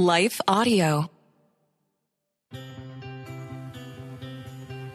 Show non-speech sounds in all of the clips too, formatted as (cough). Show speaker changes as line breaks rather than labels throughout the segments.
Life Audio.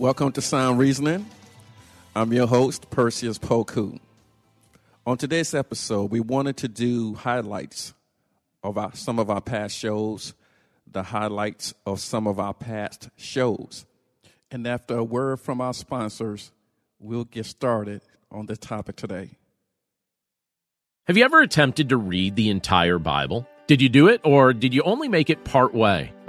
Welcome to Sound Reasoning. I'm your host, Perseus Poku. On today's episode, we wanted to do highlights of our, some of our past shows, the highlights of some of our past shows. And after a word from our sponsors, we'll get started on the topic today.
Have you ever attempted to read the entire Bible? Did you do it, or did you only make it part way?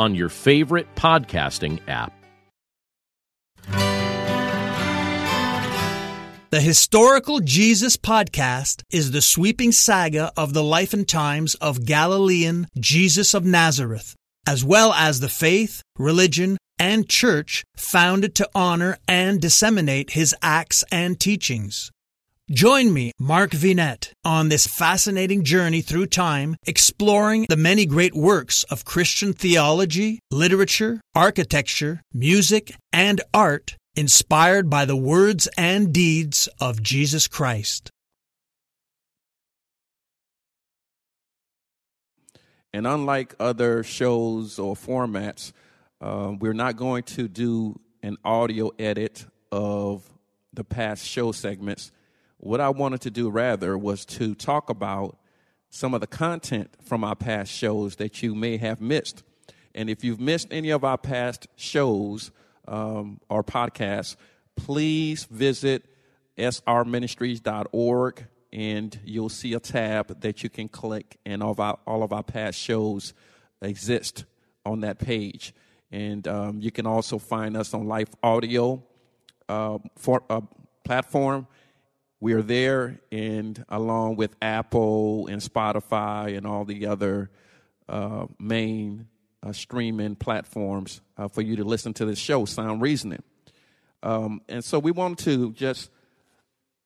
on your favorite podcasting app.
The Historical Jesus Podcast is the sweeping saga of the life and times of Galilean Jesus of Nazareth, as well as the faith, religion, and church founded to honor and disseminate his acts and teachings. Join me, Mark Vinet, on this fascinating journey through time, exploring the many great works of Christian theology, literature, architecture, music, and art inspired by the words and deeds of Jesus Christ.
And unlike other shows or formats, uh, we're not going to do an audio edit of the past show segments what I wanted to do rather was to talk about some of the content from our past shows that you may have missed. And if you've missed any of our past shows um, or podcasts, please visit srministries.org and you'll see a tab that you can click, and all of our, all of our past shows exist on that page. And um, you can also find us on Life Audio uh, for, platform we are there, and along with Apple and Spotify and all the other uh, main uh, streaming platforms uh, for you to listen to this show, Sound Reasoning. Um, and so we want to just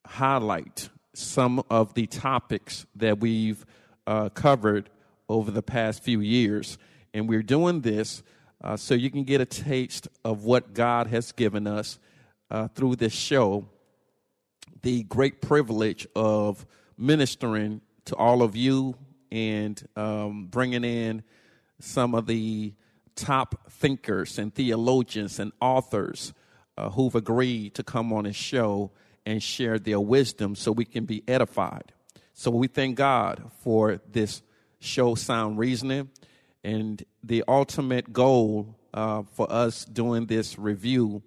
highlight some of the topics that we've uh, covered over the past few years. And we're doing this uh, so you can get a taste of what God has given us uh, through this show the great privilege of ministering to all of you and um, bringing in some of the top thinkers and theologians and authors uh, who've agreed to come on this show and share their wisdom so we can be edified. So we thank God for this show, Sound Reasoning. And the ultimate goal uh, for us doing this review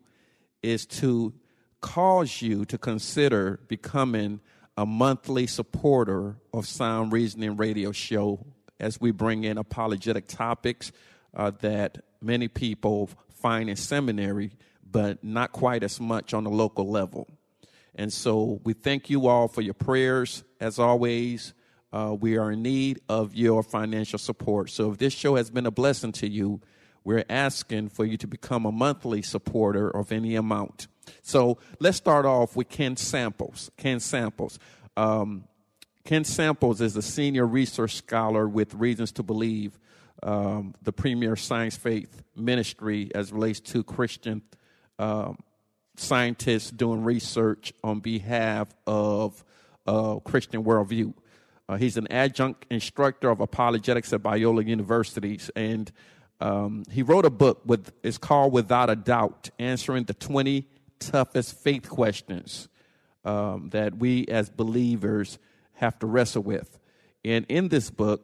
is to cause you to consider becoming a monthly supporter of Sound Reasoning Radio Show as we bring in apologetic topics uh, that many people find in seminary, but not quite as much on the local level. And so we thank you all for your prayers. As always, uh, we are in need of your financial support. So if this show has been a blessing to you, we're asking for you to become a monthly supporter of any amount. So let's start off with Ken Samples. Ken Samples. Um, Ken Samples is a senior research scholar with Reasons to Believe, um, the premier science faith ministry as relates to Christian um, scientists doing research on behalf of uh, Christian worldview. Uh, he's an adjunct instructor of apologetics at Biola Universities, and um, he wrote a book with it's called Without a Doubt, answering the 20 toughest faith questions um, that we as believers have to wrestle with. And in this book,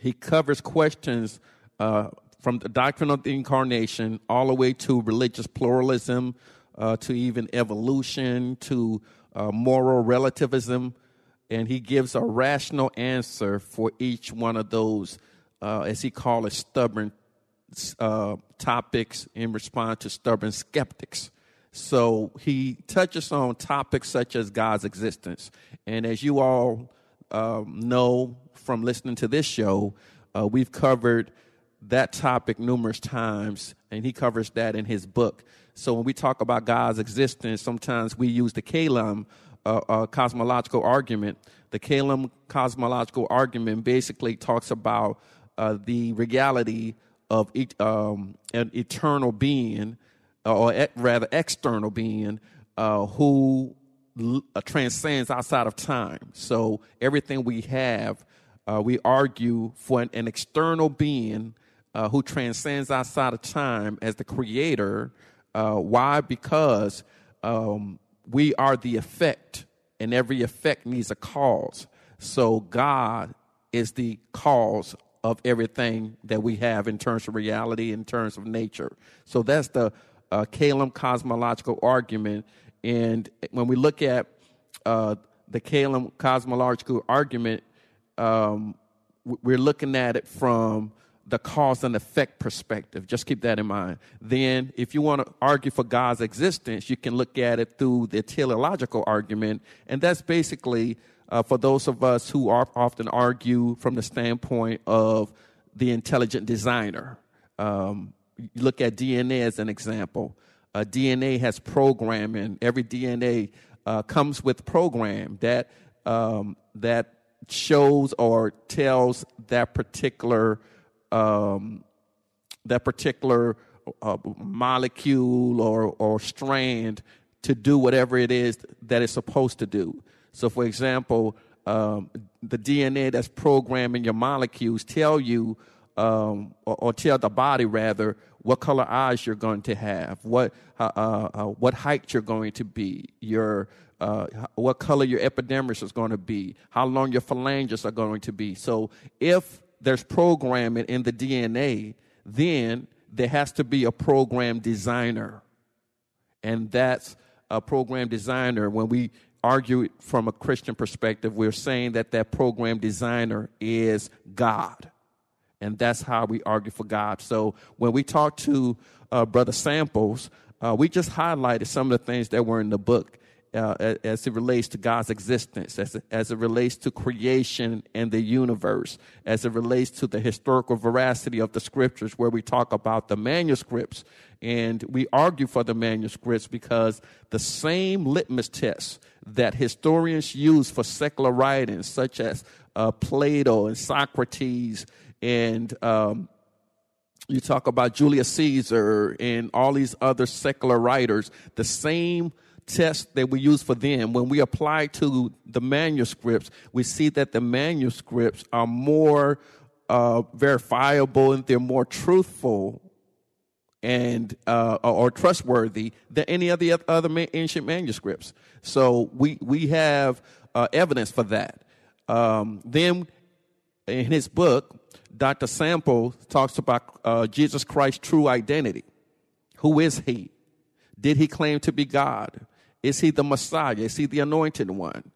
he covers questions uh, from the doctrine of the incarnation all the way to religious pluralism, uh, to even evolution, to uh, moral relativism, and he gives a rational answer for each one of those, uh, as he calls it, stubborn uh, topics in response to stubborn skeptics. So he touches on topics such as God's existence. And as you all um, know from listening to this show, uh, we've covered that topic numerous times, and he covers that in his book. So when we talk about God's existence, sometimes we use the Kalam uh, uh, cosmological argument. The Kalam cosmological argument basically talks about uh, the reality of um, an eternal being, or rather external being, uh, who l- uh, transcends outside of time. So everything we have, uh, we argue for an, an external being who transcends outside of time as the creator. why? Because um, we are the effect, and every effect needs a cause. So God is the cause of everything that we have in terms of reality, in terms of nature. So that's the uh, Kalam cosmological argument. And when we look at uh, the Kalam cosmological argument, um, we're looking at it from the cause and effect perspective. Just keep that in mind. Then, if you want to argue for God's existence, you can look at it through the teleological argument, and that's basically uh, for those of us who are often argue from the standpoint of the intelligent designer. Um, look at DNA as an example. Uh, DNA has programming. Every DNA uh, comes with program that um, that shows or tells that particular um, that particular uh, molecule or, or strand to do whatever it is that it's supposed to do. So, for example, um, the DNA that's programming your molecules tell you, um, or, or, tell the body rather, what color eyes you're going to have, what uh, uh, uh what height you're going to be, your uh, what color your epidermis is going to be, how long your phalanges are going to be. So, if there's programming in the DNA, then there has to be a program designer. And that's a program designer. When we argue from a Christian perspective, we're saying that that program designer is God. And that's how we argue for God. So when we talked to uh, Brother Samples, uh, we just highlighted some of the things that were in the book uh, as it relates to God's existence, as it, as it relates to creation and the universe, as it relates to the historical veracity of the scriptures, where we talk about the manuscripts. And we argue for the manuscripts because the same litmus tests that historians use for secular writings, such as uh, Plato and Socrates, and um, you talk about Julius Caesar and all these other secular writers, the same test that we use for them, when we apply to the manuscripts, we see that the manuscripts are more uh, verifiable and they're more truthful and uh, or trustworthy than any of the other ancient manuscripts. So we we have uh, evidence for that. Um, then in his book, Dr. Sample talks about uh, Jesus Christ's true identity. Who is he? Did he claim to be God? Is he the Messiah? Is he the anointed one?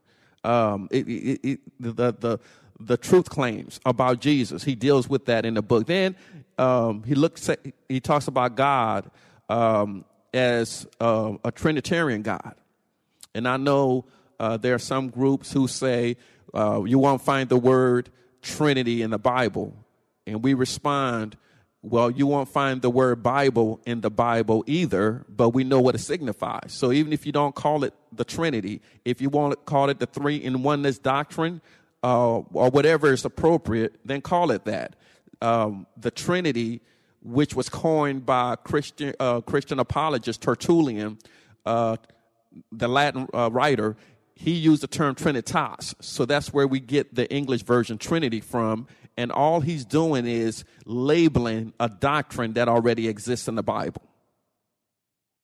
Um, it, it, it, the, the, the truth claims about Jesus. He deals with that in the book. Then um, he looks at, he talks about God um, as uh, a Trinitarian God. And I know uh, there are some groups who say uh, you won't find the word Trinity in the Bible. And we respond well, you won't find the word Bible in the Bible either, but we know what it signifies. So even if you don't call it the Trinity, if you want to call it the three in oneness doctrine, uh, or whatever is appropriate, then call it that. Um, the Trinity, which was coined by Christian uh, Christian apologist Tertullian, uh, the Latin uh, writer, he used the term Trinitas. So that's where we get the English version Trinity from and all he's doing is labeling a doctrine that already exists in the Bible.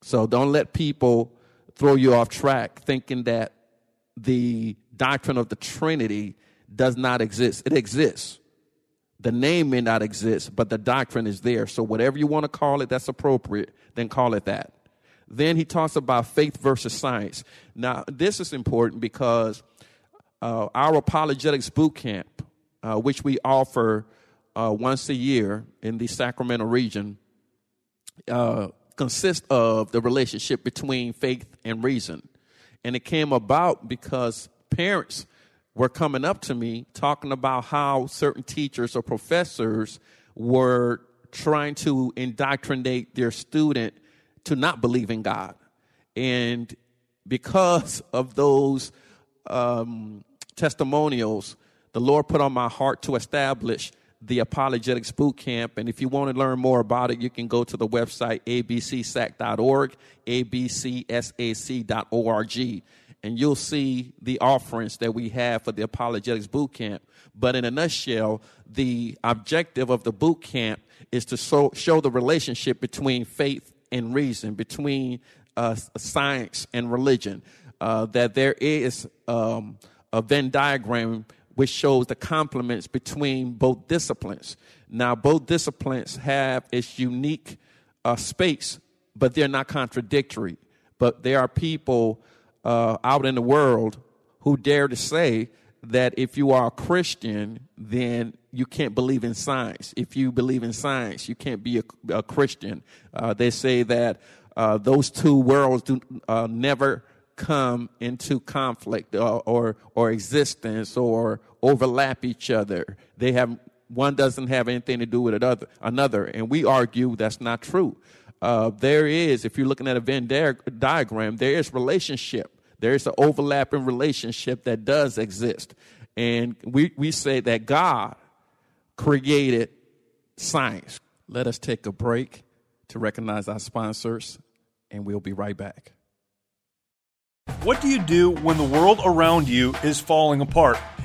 So don't let people throw you off track thinking that the doctrine of the Trinity does not exist. It exists. The name may not exist, but the doctrine is there. So, whatever you want to call it that's appropriate, then call it that. Then he talks about faith versus science. Now, this is important because uh, our apologetics boot camp, uh, which we offer uh, once a year in the Sacramento region, uh, consists of the relationship between faith and reason. And it came about because parents were coming up to me talking about how certain teachers or professors were trying to indoctrinate their student to not believe in God. And because of those um, testimonials, the Lord put on my heart to establish the Apologetics Boot Camp. And if you want to learn more about it, you can go to the website abcsac.org, abcsac.org, and you'll see the offerings that we have for the Apologetics Boot Camp. But in a nutshell, the objective of the boot camp is to show, show the relationship between faith and reason, between uh, science and religion. Uh, that there is um, a Venn diagram which shows the complements between both disciplines. Now, both disciplines have its unique uh, space, but they're not contradictory. But there are people uh, out in the world who dare to say that if you are a Christian, then you can't believe in science. If you believe in science, you can't be a, a Christian. Uh, they say that uh, those two worlds do uh, never come into conflict or, uh, or, or existence or overlap each other. They have one doesn't have anything to do with another, another, and we argue that's not true. Uh, there is, if you're looking at a Venn diagram, there is relationship. There is an overlapping relationship that does exist, and we we say that God created science. Let us take a break to recognize our sponsors, and we'll be right back.
What do you do when the world around you is falling apart?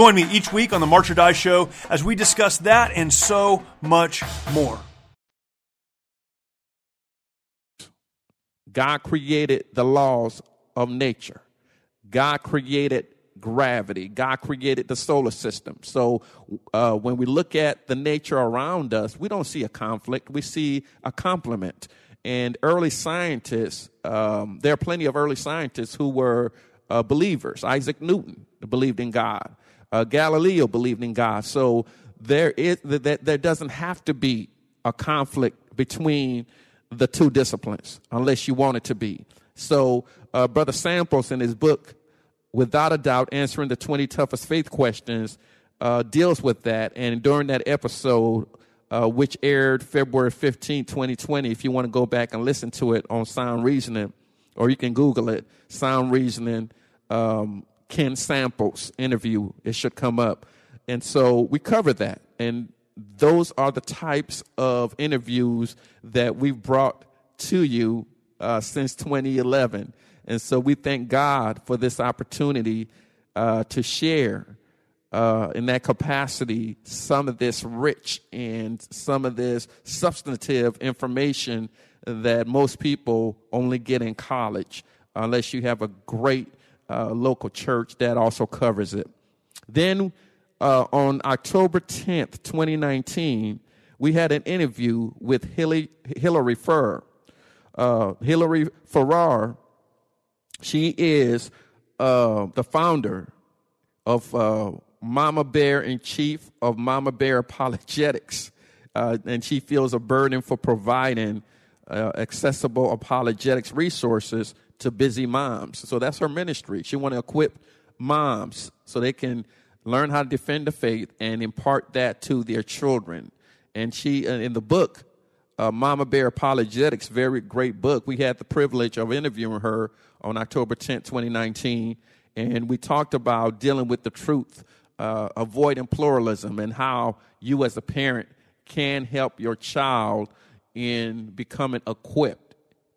Join me each week on the March or Die Show as we discuss that and so much more.
God created the laws of nature. God created gravity. God created the solar system. So uh, when we look at the nature around us, we don't see a conflict, we see a complement. And early scientists, um, there are plenty of early scientists who were uh, believers. Isaac Newton believed in God. Uh, Galileo believed in God. So there is that there doesn't have to be a conflict between the two disciplines unless you want it to be. So uh, Brother Samples in his book without a doubt, answering the 20 toughest faith questions uh, deals with that. And during that episode, uh, which aired February 15, 2020, if you want to go back and listen to it on Sound Reasoning, or you can Google it, Sound Reasoning, um, Ken Samples interview, it should come up. And so we cover that. And those are the types of interviews that we've brought to you uh, since 2011. And so we thank God for this opportunity uh, to share uh, in that capacity some of this rich and some of this substantive information that most people only get in college unless you have a great uh, local church that also covers it. Then uh, on October 10th, 2019, we had an interview with Hillary, Hillary. Uh, Hillary Ferrer she is uh, the founder of uh, Mama Bear and chief of Mama Bear Apologetics. Uh, and she feels a burden for providing accessible apologetics resources to busy moms. So that's her ministry. She want to equip moms so they can learn how to defend the faith and impart that to their children. And she, uh, in the book, uh, Mama Bear Apologetics, very great book. We had the privilege of interviewing her on October 10th, 2019, and we talked about dealing with the truth, uh, avoiding pluralism, and how you as a parent can help your child in becoming equipped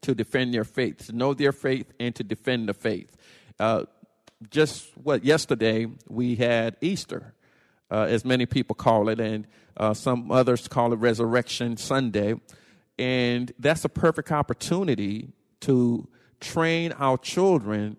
to defend their faith, to know their faith, and to defend the faith. Uh, just what yesterday we had Easter, uh, as many people call it, and uh, some others call it Resurrection Sunday. And that's a perfect opportunity to train our children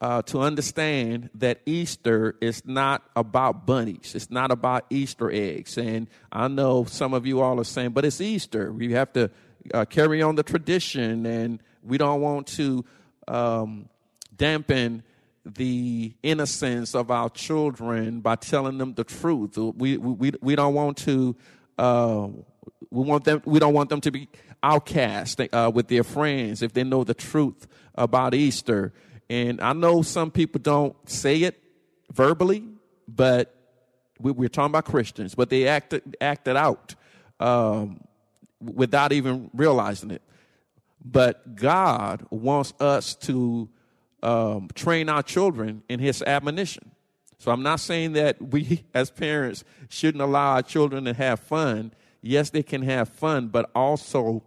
uh, to understand that Easter is not about bunnies. It's not about Easter eggs. And I know some of you all are saying, but it's Easter. We have to uh, carry on the tradition, and we don't want to um, dampen the innocence of our children by telling them the truth. We we we don't want to. Uh, we want them. We don't want them to be outcast uh, with their friends if they know the truth about Easter. And I know some people don't say it verbally, but we, are talking about Christians, but they act it, act it out um, without even realizing it. But God wants us to um, train our children in His admonition. So I'm not saying that we, (laughs) as parents, shouldn't allow our children to have fun. Yes, they can have fun, but also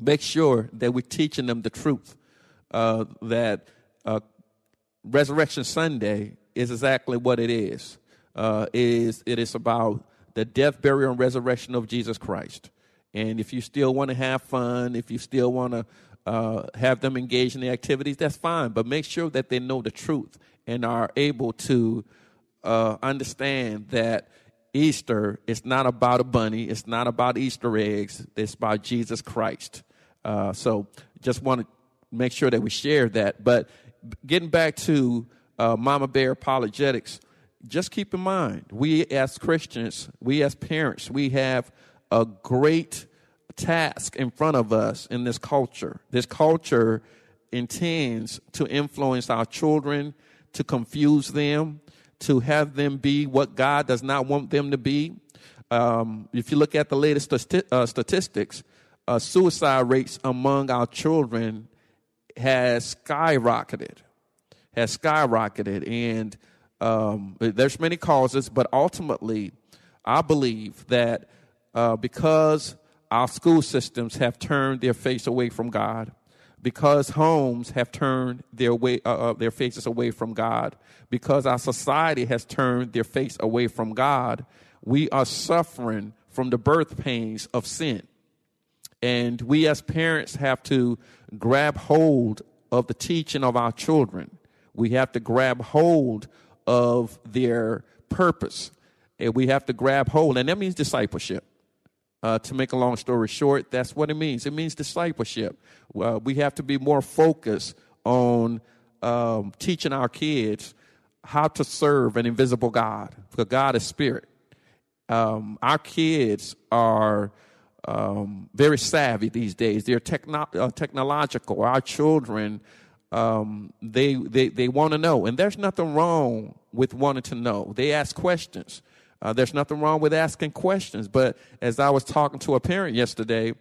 make sure that we're teaching them the truth. Uh, that uh, Resurrection Sunday is exactly what it is. Uh, is it is about the death, burial, and resurrection of Jesus Christ. And if you still want to have fun, if you still want to uh, have them engage in the activities, that's fine. But make sure that they know the truth and are able to uh, understand that Easter is not about a bunny, it's not about Easter eggs, it's about Jesus Christ. Uh, so just want to make sure that we share that. But getting back to uh, Mama Bear apologetics, just keep in mind, we as Christians, we as parents, we have a great task in front of us in this culture. This culture intends to influence our children, to confuse them, to have them be what God does not want them to be. Um, if you look at the latest stati- uh, statistics, uh, suicide rates among our children has skyrocketed, has skyrocketed, and um, there's many causes, but ultimately, I believe that uh, because our school systems have turned their face away from God, because homes have turned their way uh, uh, their faces away from God, because our society has turned their face away from God, we are suffering from the birth pains of sin. And we as parents have to grab hold of the teaching of our children. We have to grab hold of their purpose. And we have to grab hold, and that means discipleship. Uh, to make a long story short, that's what it means. It means discipleship. Uh, we have to be more focused on um, teaching our kids how to serve an invisible God, because God is spirit. Um, our kids are um, very savvy these days. They're techno- uh, technological. Our children, um, they they they want to know, and there's nothing wrong with wanting to know. They ask questions. Uh, there's nothing wrong with asking questions. But as I was talking to a parent yesterday,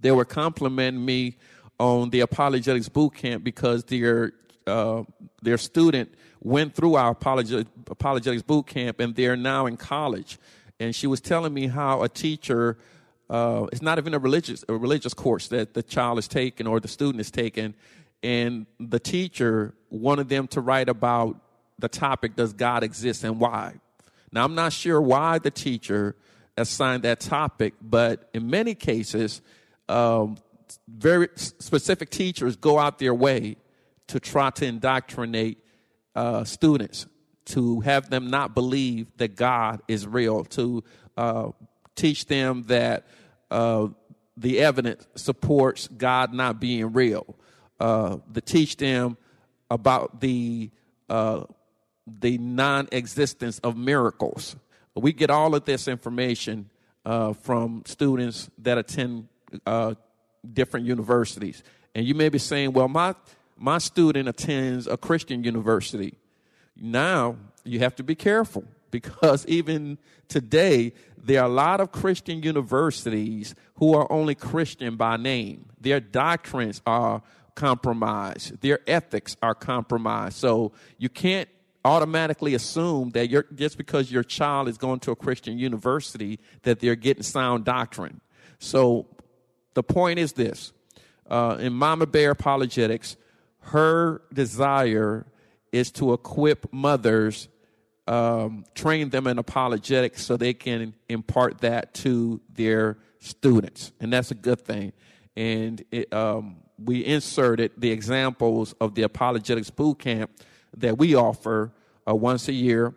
they were complimenting me on the apologetics boot camp because their uh, their student went through our apologetics boot camp and they're now in college. And she was telling me how a teacher uh, it's not even a religious a religious course that the child is taking or the student is taking, and the teacher wanted them to write about the topic: Does God exist and why? Now, I'm not sure why the teacher assigned that topic, but in many cases, um, very specific teachers go out their way to try to indoctrinate uh, students to have them not believe that God is real, to uh, teach them that uh, the evidence supports God not being real. Uh, to teach them about the the non-existence of miracles. We get all of this information uh, from students that attend uh, different universities, and you may be saying, "Well, my my student attends a Christian university." Now you have to be careful because (laughs) even today, there are a lot of Christian universities who are only Christian by name. Their doctrines are compromised, their ethics are compromised. So you can't automatically assume that you're, just because your child is going to a Christian university that they're getting sound doctrine. So the point is this uh, in Mama Bear Apologetics, her desire is to equip mothers, um, train them in apologetics so they can impart that to their students. And that's a good thing. And it, um, we inserted the examples of the apologetics boot camp that we offer uh, once a year.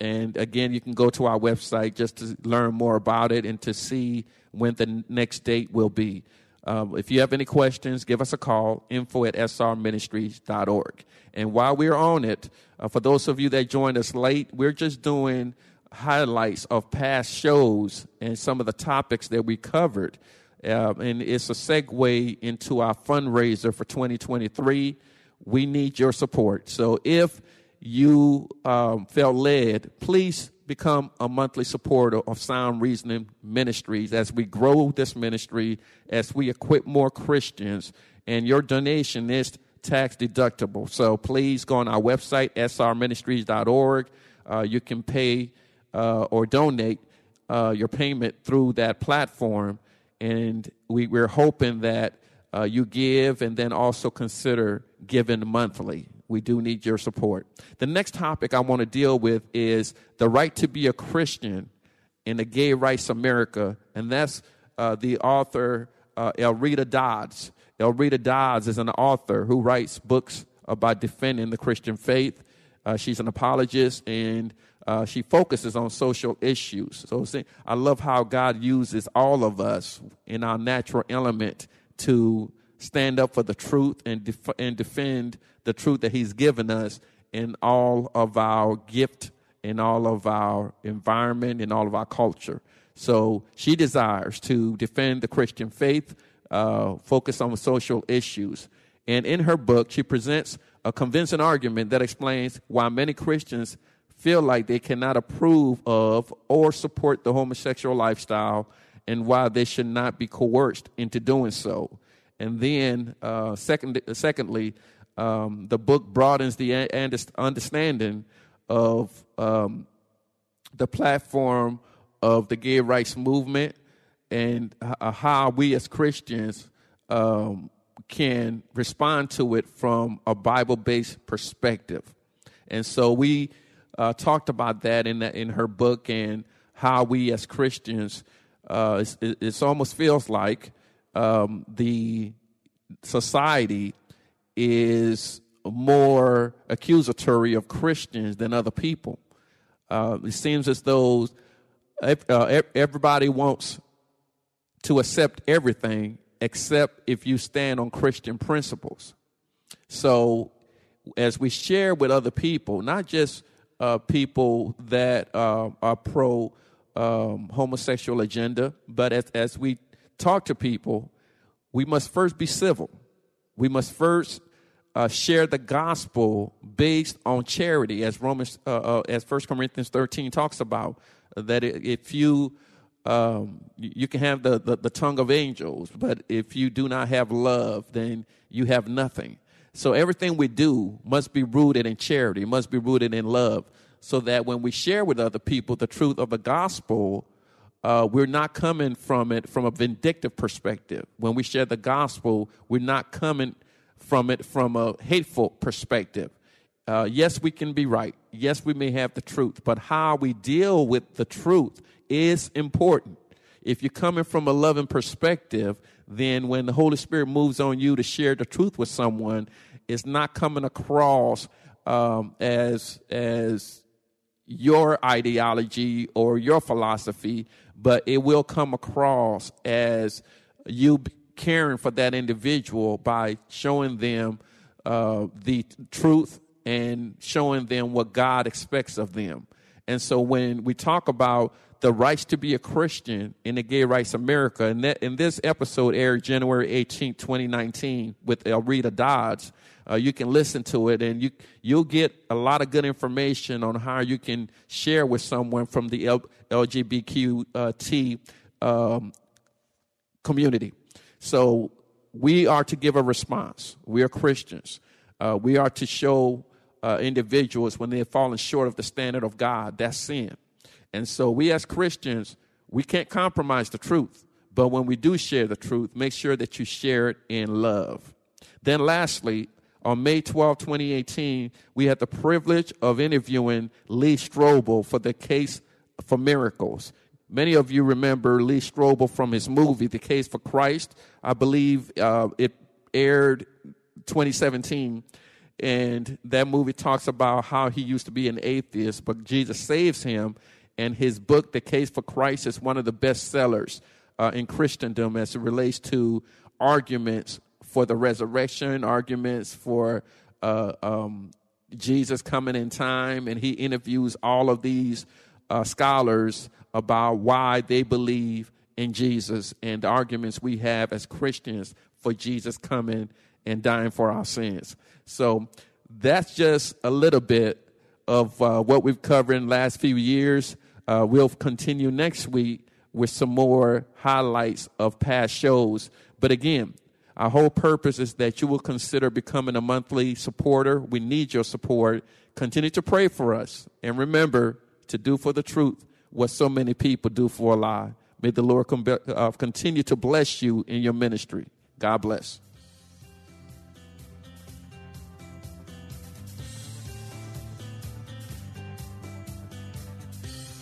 And again, you can go to our website just to learn more about it and to see when the next date will be. Um, if you have any questions, give us a call, info at srministries.org. And while we're on it, uh, for those of you that joined us late, we're just doing highlights of past shows and some of the topics that we covered. Uh, and it's a segue into our fundraiser for 2023. We need your support. So if you um, felt led, please become a monthly supporter of Sound Reasoning Ministries as we grow this ministry, as we equip more Christians, and your donation is tax deductible. So please go on our website, srministries.org. Uh, you can pay uh, or donate uh, your payment through that platform, and we, we're hoping that uh, you give and then also consider giving monthly we do need your support. The next topic I want to deal with is the right to be a Christian in the Gay Rights America, and that's uh, the author uh, Elreta Dodds. Elreta Dodds is an author who writes books about defending the Christian faith. Uh, she's an apologist and uh, she focuses on social issues. So see, I love how God uses all of us in our natural element to stand up for the truth and, def- and defend the truth that He's given us in all of our gift, in all of our environment, in all of our culture. So she desires to defend the Christian faith, uh, focus on social issues. And in her book, she presents a convincing argument that explains why many Christians feel like they cannot approve of or support the homosexual lifestyle and why they should not be coerced into doing so. And then, uh, second, secondly, um, the book broadens the understanding of um, the platform of the gay rights movement and how we as Christians um, can respond to it from a Bible based perspective. And so we uh, talked about that in, the, in her book and how we as Christians, uh, it almost feels like um, the society is more accusatory of Christians than other people. Uh, it seems as though uh, everybody wants to accept everything except if you stand on Christian principles. So, as we share with other people, not just uh, people that uh, are pro um, homosexual agenda, but as, as we talk to people, we must first be civil. We must first uh, share the gospel based on charity, as Romans, uh, uh, as First Corinthians thirteen talks about. That if you um, you can have the, the, the tongue of angels, but if you do not have love, then you have nothing. So everything we do must be rooted in charity, must be rooted in love, so that when we share with other people the truth of the gospel, uh, we're not coming from it from a vindictive perspective. When we share the gospel, we're not coming from it from a hateful perspective. Uh, yes, we can be right. Yes, we may have the truth, but how we deal with the truth is important. If you're coming from a loving perspective, then when the Holy Spirit moves on you to share the truth with someone, it's not coming across um, as as your ideology or your philosophy, but it will come across as you caring for that individual by showing them uh, the truth and showing them what God expects of them. And so when we talk about the rights to be a Christian in the Gay Rights America, and that, in this episode aired January 18, 2019, with Elreta Dodds, uh, you can listen to it and you, you'll get a lot of good information on how you can share with someone from the L- LGBTQ um, community. So we are to give a response. We are Christians. Uh, we are to show uh, individuals when they've fallen short of the standard of God. That's sin. And so we as Christians, we can't compromise the truth. But when we do share the truth, make sure that you share it in love. Then, lastly, on May 12, 2018, we had the privilege of interviewing Lee Strobel for the case for miracles. Many of you remember Lee Strobel from his movie, The Case for Christ. I believe uh, it aired 2017. And that movie talks about how he used to be an atheist, but Jesus saves him. And his book, The Case for Christ, is one of the best sellers uh, in Christendom as it relates to arguments for the resurrection, arguments for uh, um, Jesus coming in time, and he interviews all of these uh, scholars about why they believe in Jesus and the arguments we have as Christians for Jesus coming and dying for our sins. So that's just a little bit of uh, what we've covered in the last few years. Uh, we'll continue next week with some more highlights of past shows. But again, our whole purpose is that you will consider becoming a monthly supporter. We need your support. Continue to pray for us. And remember to do for the truth what so many people do for a lie. May the Lord uh, continue to bless you in your ministry. God bless.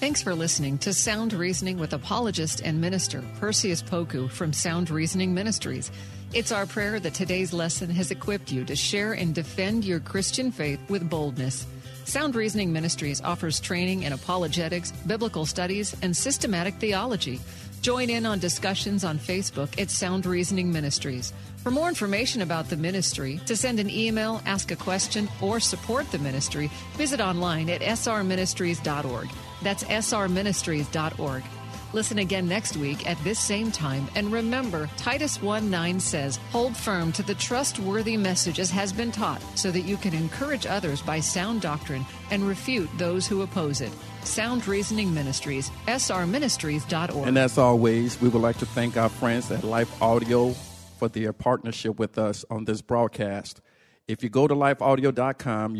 Thanks for listening to Sound Reasoning with apologist and minister Perseus Poku from Sound Reasoning Ministries. It's our prayer that today's lesson has equipped you to share and defend your Christian faith with boldness. Sound Reasoning Ministries offers training in apologetics, biblical studies, and systematic theology. Join in on discussions on Facebook at Sound Reasoning Ministries. For more information about the ministry, to send an email, ask a question, or support the ministry, visit online at srministries.org. That's srministries.org. Listen again next week at this same time. And remember, Titus 1 9 says, Hold firm to the trustworthy message as has been taught, so that you can encourage others by sound doctrine and refute those who oppose it. Sound Reasoning Ministries, srministries.org.
And as always, we would like to thank our friends at Life Audio for their partnership with us on this broadcast. If you go to lifeaudio.com,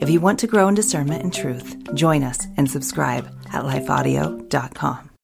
If you want to grow in discernment and truth, join us and subscribe at lifeaudio.com.